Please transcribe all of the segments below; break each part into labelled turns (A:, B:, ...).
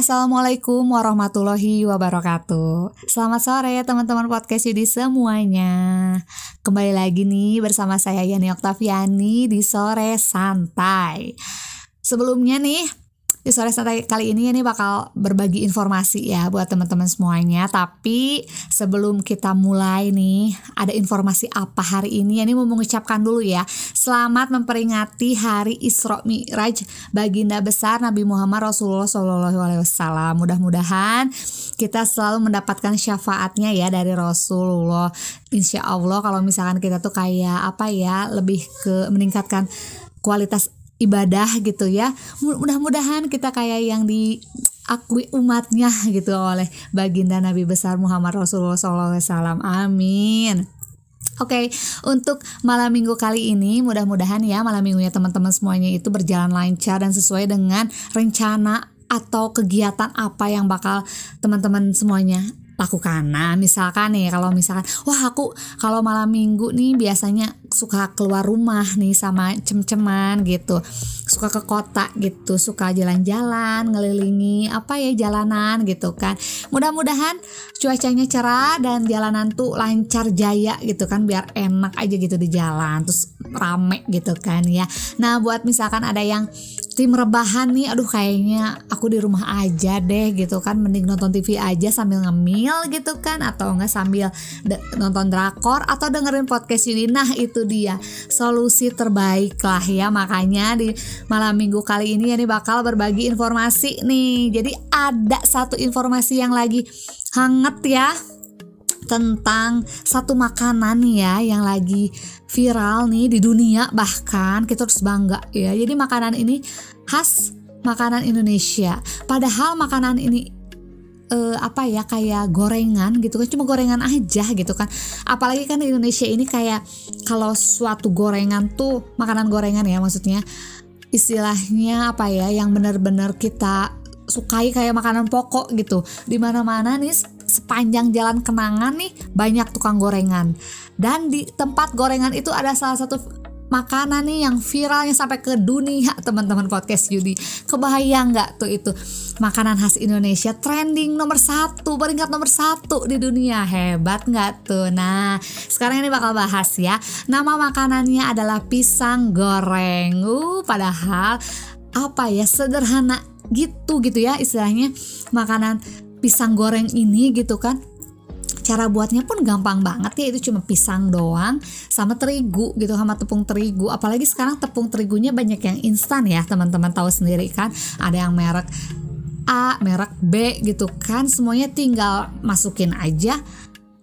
A: Assalamualaikum warahmatullahi wabarakatuh. Selamat sore teman-teman podcast Yudi semuanya. Kembali lagi nih bersama saya Yani Oktaviani di Sore Santai. Sebelumnya nih di sore santai kali ini ini bakal berbagi informasi ya buat teman-teman semuanya. Tapi sebelum kita mulai nih, ada informasi apa hari ini? Ini mau mengucapkan dulu ya. Selamat memperingati Hari Isra Mi'raj baginda besar Nabi Muhammad Rasulullah SAW. Mudah-mudahan kita selalu mendapatkan syafaatnya ya dari Rasulullah. Insya Allah kalau misalkan kita tuh kayak apa ya lebih ke meningkatkan kualitas ibadah gitu ya. Mudah-mudahan kita kayak yang diakui umatnya gitu oleh baginda Nabi besar Muhammad Rasulullah SAW amin. Oke, okay, untuk malam minggu kali ini mudah-mudahan ya malam minggunya teman-teman semuanya itu berjalan lancar dan sesuai dengan rencana atau kegiatan apa yang bakal teman-teman semuanya lakukan. Nah, misalkan nih kalau misalkan wah aku kalau malam minggu nih biasanya suka keluar rumah nih sama cem-ceman gitu. Suka ke kota gitu, suka jalan-jalan, ngelilingi apa ya jalanan gitu kan. Mudah-mudahan cuacanya cerah dan jalanan tuh lancar jaya gitu kan biar enak aja gitu di jalan terus rame gitu kan ya. Nah, buat misalkan ada yang tim rebahan nih aduh kayaknya aku di rumah aja deh gitu kan mending nonton TV aja sambil ngemil gitu kan atau enggak sambil nonton drakor atau dengerin podcast ini nah itu dia solusi terbaik lah ya makanya di malam minggu kali ini ini bakal berbagi informasi nih jadi ada satu informasi yang lagi hangat ya tentang satu makanan ya yang lagi viral nih di dunia bahkan kita harus bangga ya. Jadi makanan ini khas makanan Indonesia. Padahal makanan ini uh, apa ya kayak gorengan gitu kan cuma gorengan aja gitu kan. Apalagi kan di Indonesia ini kayak kalau suatu gorengan tuh makanan gorengan ya maksudnya istilahnya apa ya yang benar-benar kita sukai kayak makanan pokok gitu. Di mana-mana nih sepanjang jalan kenangan nih banyak tukang gorengan. Dan di tempat gorengan itu ada salah satu makanan nih yang viralnya sampai ke dunia teman-teman podcast Yudi kebayang nggak tuh itu? Makanan khas Indonesia trending nomor satu peringkat nomor satu di dunia. Hebat nggak tuh? Nah sekarang ini bakal bahas ya. Nama makanannya adalah pisang goreng. Uh padahal apa ya sederhana gitu gitu ya istilahnya. Makanan pisang goreng ini gitu kan. Cara buatnya pun gampang banget ya itu cuma pisang doang sama terigu gitu sama tepung terigu. Apalagi sekarang tepung terigunya banyak yang instan ya teman-teman tahu sendiri kan. Ada yang merek A merek B gitu kan. Semuanya tinggal masukin aja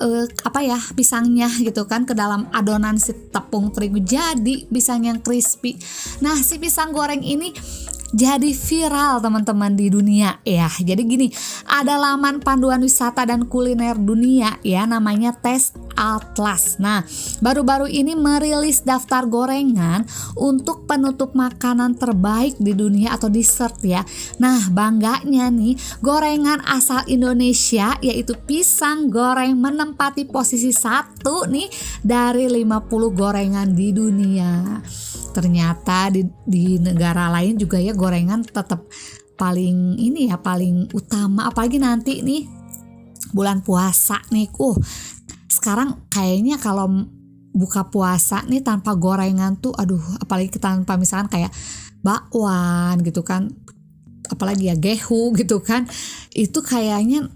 A: uh, apa ya pisangnya gitu kan ke dalam adonan si tepung terigu. Jadi pisang yang crispy. Nah si pisang goreng ini jadi viral teman-teman di dunia ya. Jadi gini, ada laman panduan wisata dan kuliner dunia ya namanya Tes Atlas. Nah, baru-baru ini merilis daftar gorengan untuk penutup makanan terbaik di dunia atau dessert ya. Nah, bangganya nih, gorengan asal Indonesia yaitu pisang goreng menempati posisi satu nih dari 50 gorengan di dunia ternyata di, di negara lain juga ya gorengan tetap paling ini ya paling utama. Apalagi nanti nih bulan puasa nih. Uh sekarang kayaknya kalau buka puasa nih tanpa gorengan tuh aduh apalagi tanpa misalkan kayak bakwan gitu kan apalagi ya gehu gitu kan itu kayaknya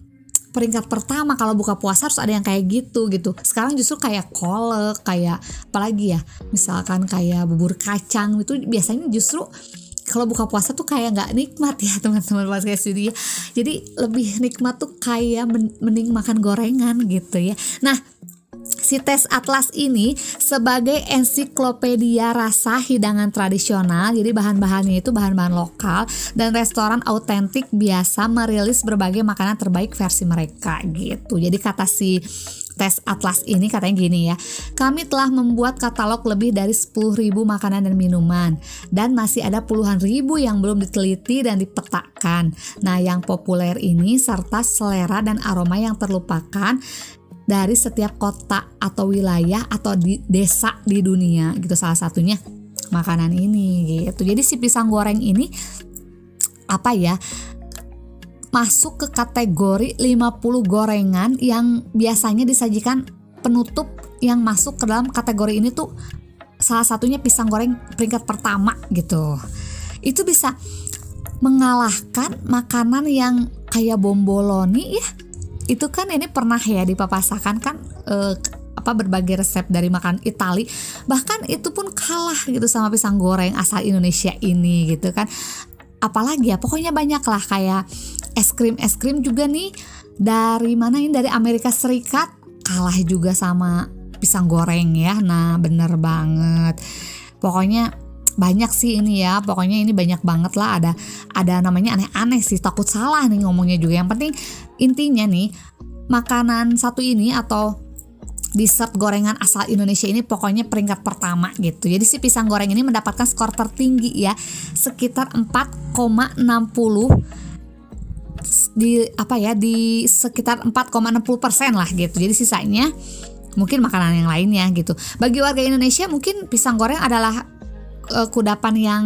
A: peringkat pertama kalau buka puasa harus ada yang kayak gitu gitu. Sekarang justru kayak kolek kayak apalagi ya? Misalkan kayak bubur kacang itu biasanya justru kalau buka puasa tuh kayak nggak nikmat ya teman-teman pas kayak studi jadi lebih nikmat tuh kayak mending makan gorengan gitu ya. Nah Si tes atlas ini sebagai ensiklopedia rasa hidangan tradisional, jadi bahan-bahannya itu bahan-bahan lokal dan restoran autentik biasa merilis berbagai makanan terbaik versi mereka gitu. Jadi kata si tes atlas ini katanya gini ya kami telah membuat katalog lebih dari 10.000 makanan dan minuman dan masih ada puluhan ribu yang belum diteliti dan dipetakan nah yang populer ini serta selera dan aroma yang terlupakan dari setiap kota atau wilayah atau di desa di dunia gitu salah satunya makanan ini gitu. Jadi si pisang goreng ini apa ya? masuk ke kategori 50 gorengan yang biasanya disajikan penutup yang masuk ke dalam kategori ini tuh salah satunya pisang goreng peringkat pertama gitu. Itu bisa mengalahkan makanan yang kayak bomboloni ya. Itu kan ini pernah ya dipapasakan kan eh, apa berbagai resep dari makan Itali. Bahkan itu pun kalah gitu sama pisang goreng asal Indonesia ini gitu kan. Apalagi ya pokoknya banyak lah kayak es krim es krim juga nih dari mana ini? Dari Amerika Serikat kalah juga sama pisang goreng ya. Nah bener banget. Pokoknya banyak sih ini ya pokoknya ini banyak banget lah ada ada namanya aneh-aneh sih takut salah nih ngomongnya juga yang penting intinya nih makanan satu ini atau dessert gorengan asal Indonesia ini pokoknya peringkat pertama gitu. Jadi si pisang goreng ini mendapatkan skor tertinggi ya, sekitar 4,60 di apa ya di sekitar 4,60 persen lah gitu. Jadi sisanya mungkin makanan yang lainnya gitu. Bagi warga Indonesia mungkin pisang goreng adalah uh, kudapan yang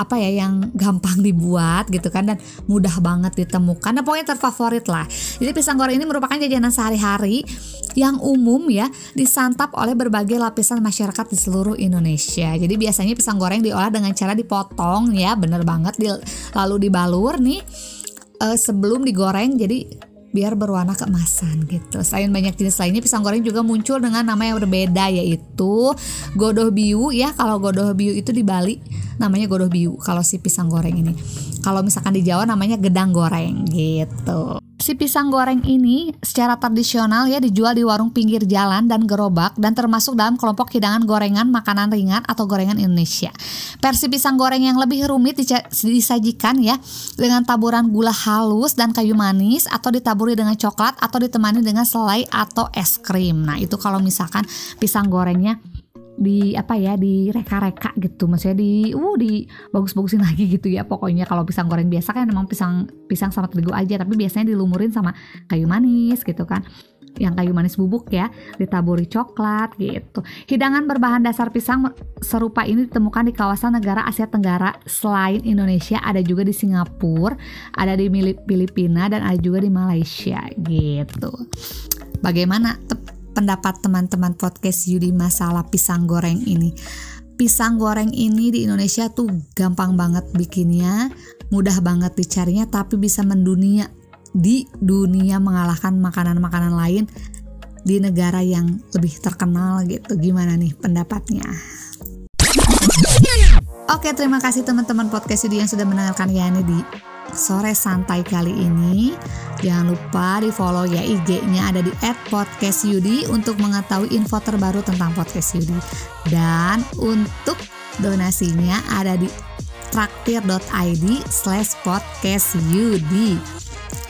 A: apa ya yang gampang dibuat gitu kan dan mudah banget ditemukan. Nah pokoknya terfavorit lah. Jadi pisang goreng ini merupakan jajanan sehari-hari yang umum ya disantap oleh berbagai lapisan masyarakat di seluruh Indonesia. Jadi biasanya pisang goreng diolah dengan cara dipotong ya, bener banget lalu dibalur nih uh, sebelum digoreng. Jadi biar berwarna keemasan gitu. Selain banyak jenis lainnya, pisang goreng juga muncul dengan nama yang berbeda yaitu godoh biu ya. Kalau godoh biu itu di Bali namanya godoh biu kalau si pisang goreng ini. Kalau misalkan di Jawa namanya gedang goreng gitu. Si pisang goreng ini secara tradisional ya dijual di warung pinggir jalan dan gerobak dan termasuk dalam kelompok hidangan gorengan makanan ringan atau gorengan Indonesia. Versi pisang goreng yang lebih rumit disajikan ya dengan taburan gula halus dan kayu manis atau ditaburi dengan coklat atau ditemani dengan selai atau es krim. Nah, itu kalau misalkan pisang gorengnya di apa ya di reka-reka gitu. Maksudnya di uh di bagus-bagusin lagi gitu ya pokoknya. Kalau pisang goreng biasa kan memang pisang pisang sama terigu aja. Tapi biasanya dilumurin sama kayu manis gitu kan. Yang kayu manis bubuk ya ditaburi coklat gitu. Hidangan berbahan dasar pisang serupa ini ditemukan di kawasan negara Asia Tenggara. Selain Indonesia ada juga di Singapura ada di Filipina dan ada juga di Malaysia gitu. Bagaimana pendapat teman-teman podcast Yudi masalah pisang goreng ini. Pisang goreng ini di Indonesia tuh gampang banget bikinnya, mudah banget dicarinya tapi bisa mendunia di dunia mengalahkan makanan-makanan lain di negara yang lebih terkenal gitu. Gimana nih pendapatnya? Oke, terima kasih teman-teman podcast Yudi yang sudah mendengarkan Yani di sore santai kali ini. Jangan lupa di follow ya IG-nya ada di @podcastyudi untuk mengetahui info terbaru tentang podcast Yudi. Dan untuk donasinya ada di traktir.id slash podcast Yudi.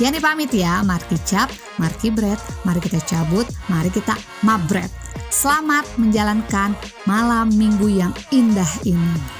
A: Yani pamit ya, Marki Cap, Marki Bread, mari kita cabut, mari kita mabret. Selamat menjalankan malam minggu yang indah ini.